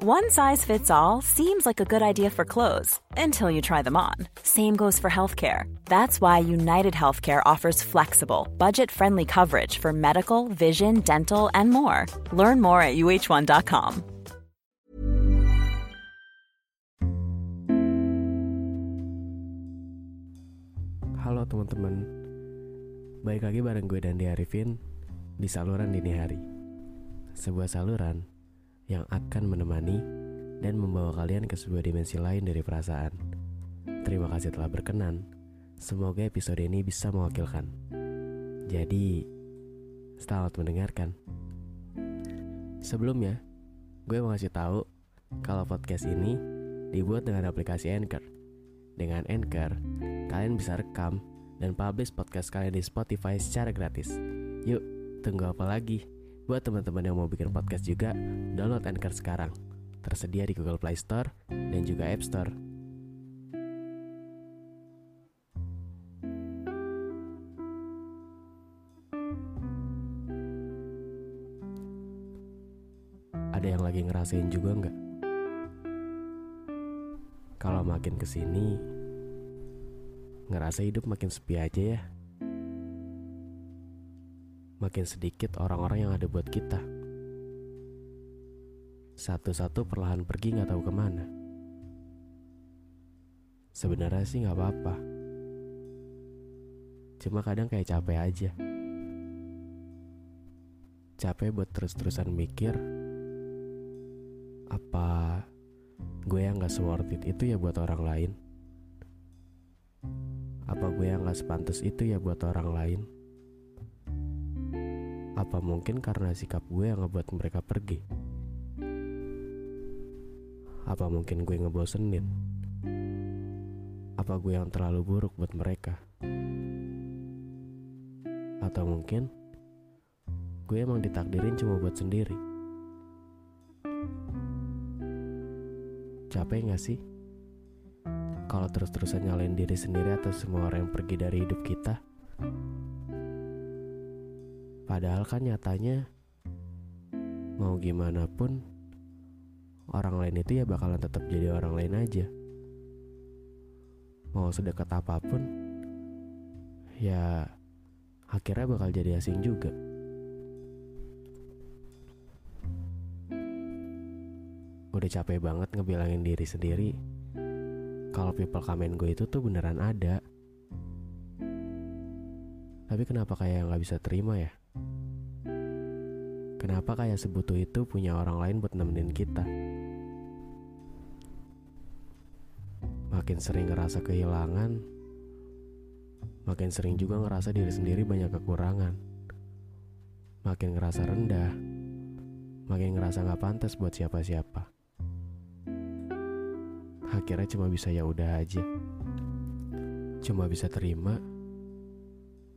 One size fits all seems like a good idea for clothes until you try them on. Same goes for healthcare. That's why United Healthcare offers flexible, budget friendly coverage for medical, vision, dental, and more. Learn more at uh1.com. Halo teman-teman, baik lagi bareng gue dan di saluran dini hari. Sebuah saluran yang akan menemani dan membawa kalian ke sebuah dimensi lain dari perasaan. Terima kasih telah berkenan. Semoga episode ini bisa mewakilkan. Jadi, selamat mendengarkan. Sebelumnya, gue mau kasih tahu kalau podcast ini dibuat dengan aplikasi Anchor. Dengan Anchor, kalian bisa rekam dan publish podcast kalian di Spotify secara gratis. Yuk, tunggu apa lagi? Buat teman-teman yang mau bikin podcast juga, download Anchor sekarang. Tersedia di Google Play Store dan juga App Store. Ada yang lagi ngerasain juga nggak? Kalau makin ke sini, ngerasa hidup makin sepi aja ya makin sedikit orang-orang yang ada buat kita. Satu-satu perlahan pergi nggak tahu ke mana. Sebenarnya sih nggak apa-apa. Cuma kadang kayak capek aja. Capek buat terus-terusan mikir apa gue yang gak worth it itu ya buat orang lain? Apa gue yang gak sepantas itu ya buat orang lain? Apa mungkin karena sikap gue yang ngebuat mereka pergi? Apa mungkin gue ngebosenin? Apa gue yang terlalu buruk buat mereka? Atau mungkin gue emang ditakdirin cuma buat sendiri? Capek gak sih? Kalau terus-terusan nyalain diri sendiri atau semua orang yang pergi dari hidup kita? Padahal kan nyatanya mau gimana pun orang lain itu ya bakalan tetap jadi orang lain aja. Mau sedekat apa pun ya akhirnya bakal jadi asing juga. Udah capek banget ngebilangin diri sendiri kalau people comment gue itu tuh beneran ada. Tapi kenapa kayak nggak bisa terima ya? Kenapa kayak sebutuh itu punya orang lain buat nemenin kita? Makin sering ngerasa kehilangan, makin sering juga ngerasa diri sendiri banyak kekurangan. Makin ngerasa rendah, makin ngerasa gak pantas buat siapa-siapa. Akhirnya cuma bisa ya udah aja. Cuma bisa terima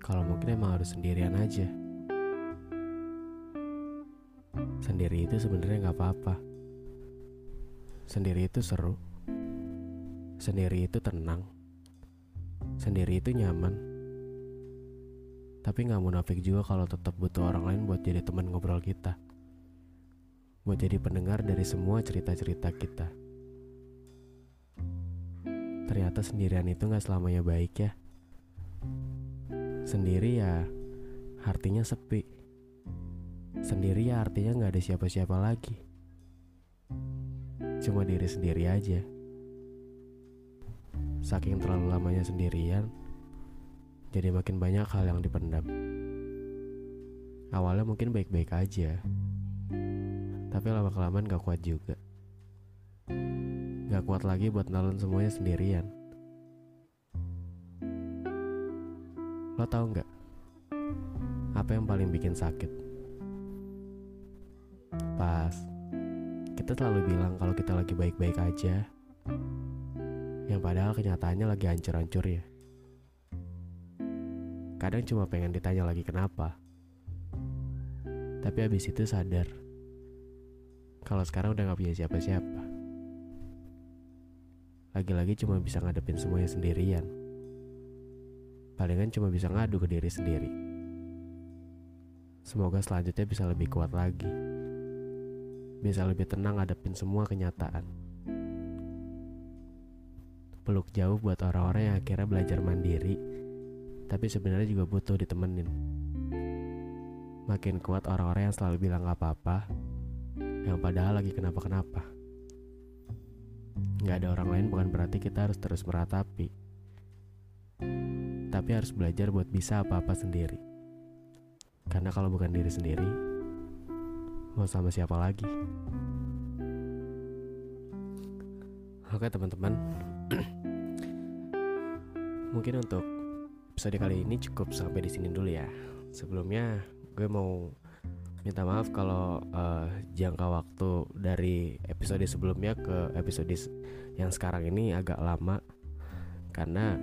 kalau mungkin emang harus sendirian aja. Sendiri itu sebenarnya nggak apa-apa. Sendiri itu seru. Sendiri itu tenang. Sendiri itu nyaman. Tapi nggak munafik juga kalau tetap butuh orang lain buat jadi teman ngobrol kita. Buat jadi pendengar dari semua cerita-cerita kita. Ternyata sendirian itu nggak selamanya baik ya. Sendiri ya artinya sepi. Sendiri ya artinya nggak ada siapa-siapa lagi. Cuma diri sendiri aja. Saking terlalu lamanya sendirian, jadi makin banyak hal yang dipendam. Awalnya mungkin baik-baik aja, tapi lama-kelamaan gak kuat juga. Gak kuat lagi buat nalun semuanya sendirian. Lo tau gak? Apa yang paling bikin sakit? Pas kita selalu bilang kalau kita lagi baik-baik aja. Yang padahal kenyataannya lagi hancur-hancur ya. Kadang cuma pengen ditanya lagi kenapa. Tapi habis itu sadar kalau sekarang udah gak punya siapa-siapa. Lagi-lagi cuma bisa ngadepin semuanya sendirian. Palingan cuma bisa ngadu ke diri sendiri. Semoga selanjutnya bisa lebih kuat lagi bisa lebih tenang ngadepin semua kenyataan. Peluk jauh buat orang-orang yang akhirnya belajar mandiri, tapi sebenarnya juga butuh ditemenin. Makin kuat orang-orang yang selalu bilang gak apa-apa, yang padahal lagi kenapa-kenapa. Gak ada orang lain bukan berarti kita harus terus meratapi. Tapi harus belajar buat bisa apa-apa sendiri. Karena kalau bukan diri sendiri, mau sama siapa lagi? Oke teman-teman, mungkin untuk episode kali ini cukup sampai di sini dulu ya. Sebelumnya gue mau minta maaf kalau uh, jangka waktu dari episode sebelumnya ke episode yang sekarang ini agak lama karena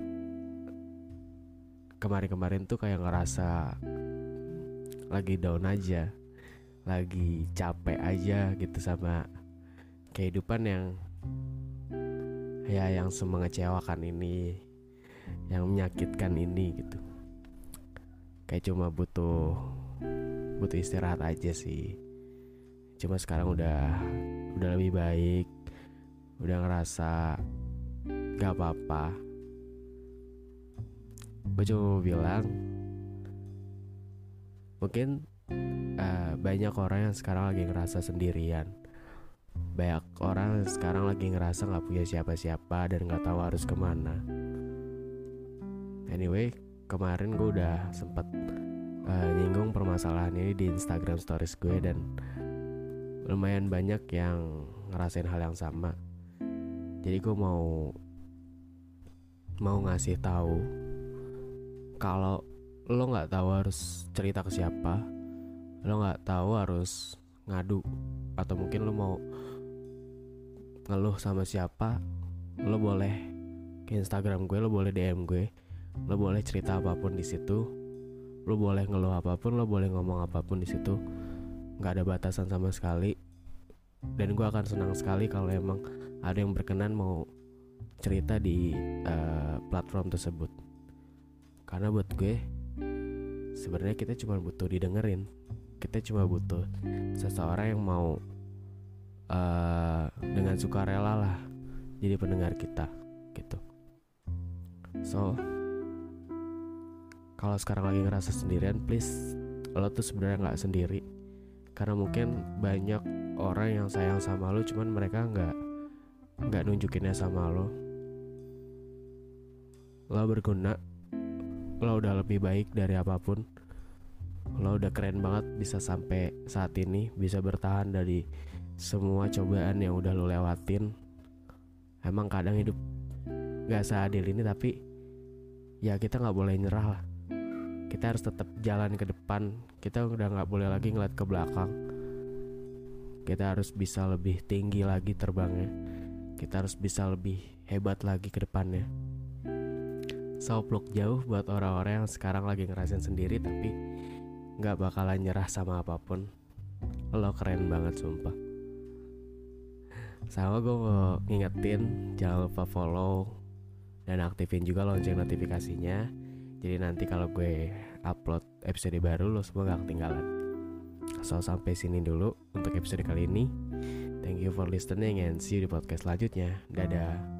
kemarin-kemarin tuh kayak ngerasa lagi down aja lagi capek aja gitu sama kehidupan yang ya yang semengecewakan ini yang menyakitkan ini gitu. Kayak cuma butuh butuh istirahat aja sih. Cuma sekarang udah udah lebih baik udah ngerasa gak apa-apa. Gue cuma bilang mungkin uh, banyak orang yang sekarang lagi ngerasa sendirian banyak orang yang sekarang lagi ngerasa nggak punya siapa-siapa dan nggak tahu harus ke mana anyway kemarin gue udah sempet uh, nyinggung permasalahan ini di Instagram Stories gue dan lumayan banyak yang ngerasain hal yang sama. Jadi gue mau mau ngasih tahu kalau lo nggak tahu harus cerita ke siapa, lo nggak tahu harus ngadu atau mungkin lo mau ngeluh sama siapa, lo boleh ke Instagram gue, lo boleh DM gue, lo boleh cerita apa pun di situ lo boleh ngeluh apa pun lo boleh ngomong apa pun di situ nggak ada batasan sama sekali. Dan gue akan senang sekali kalau emang ada yang berkenan mau cerita di uh, platform tersebut. Karena buat gue sebenarnya kita cuma butuh didengerin kita cuma butuh seseorang yang mau uh, dengan sukarela lah jadi pendengar kita gitu. So kalau sekarang lagi ngerasa sendirian please lo tuh sebenarnya nggak sendiri. Karena mungkin banyak orang yang sayang sama lo cuman mereka nggak nggak nunjukinnya sama lo. Lo berguna lo udah lebih baik dari apa pun lo udah keren banget bisa sampai saat ini bisa bertahan dari semua cobaan yang udah lo lewatin. Emang kadang hidup gak seadil ini tapi ya kita nggak boleh nyerah lah. Kita harus tetap jalan ke depan. Kita udah nggak boleh lagi ngeliat ke belakang. Kita harus bisa lebih tinggi lagi terbangnya. Kita harus bisa lebih hebat lagi ke depannya. So pluk jauh buat orang-orang yang sekarang lagi ngerasain sendiri tapi nggak bakalan nyerah sama apa pun lo keren banget sumpah sama gue mau ngingetin jangan lupa follow dan aktifin juga lonceng notifikasinya jadi nanti kalau gue upload episode baru lo semua gak ketinggalan. So sampai sini dulu untuk episode kali ini. Thank you for listening and see you di podcast selanjutnya. Dadah.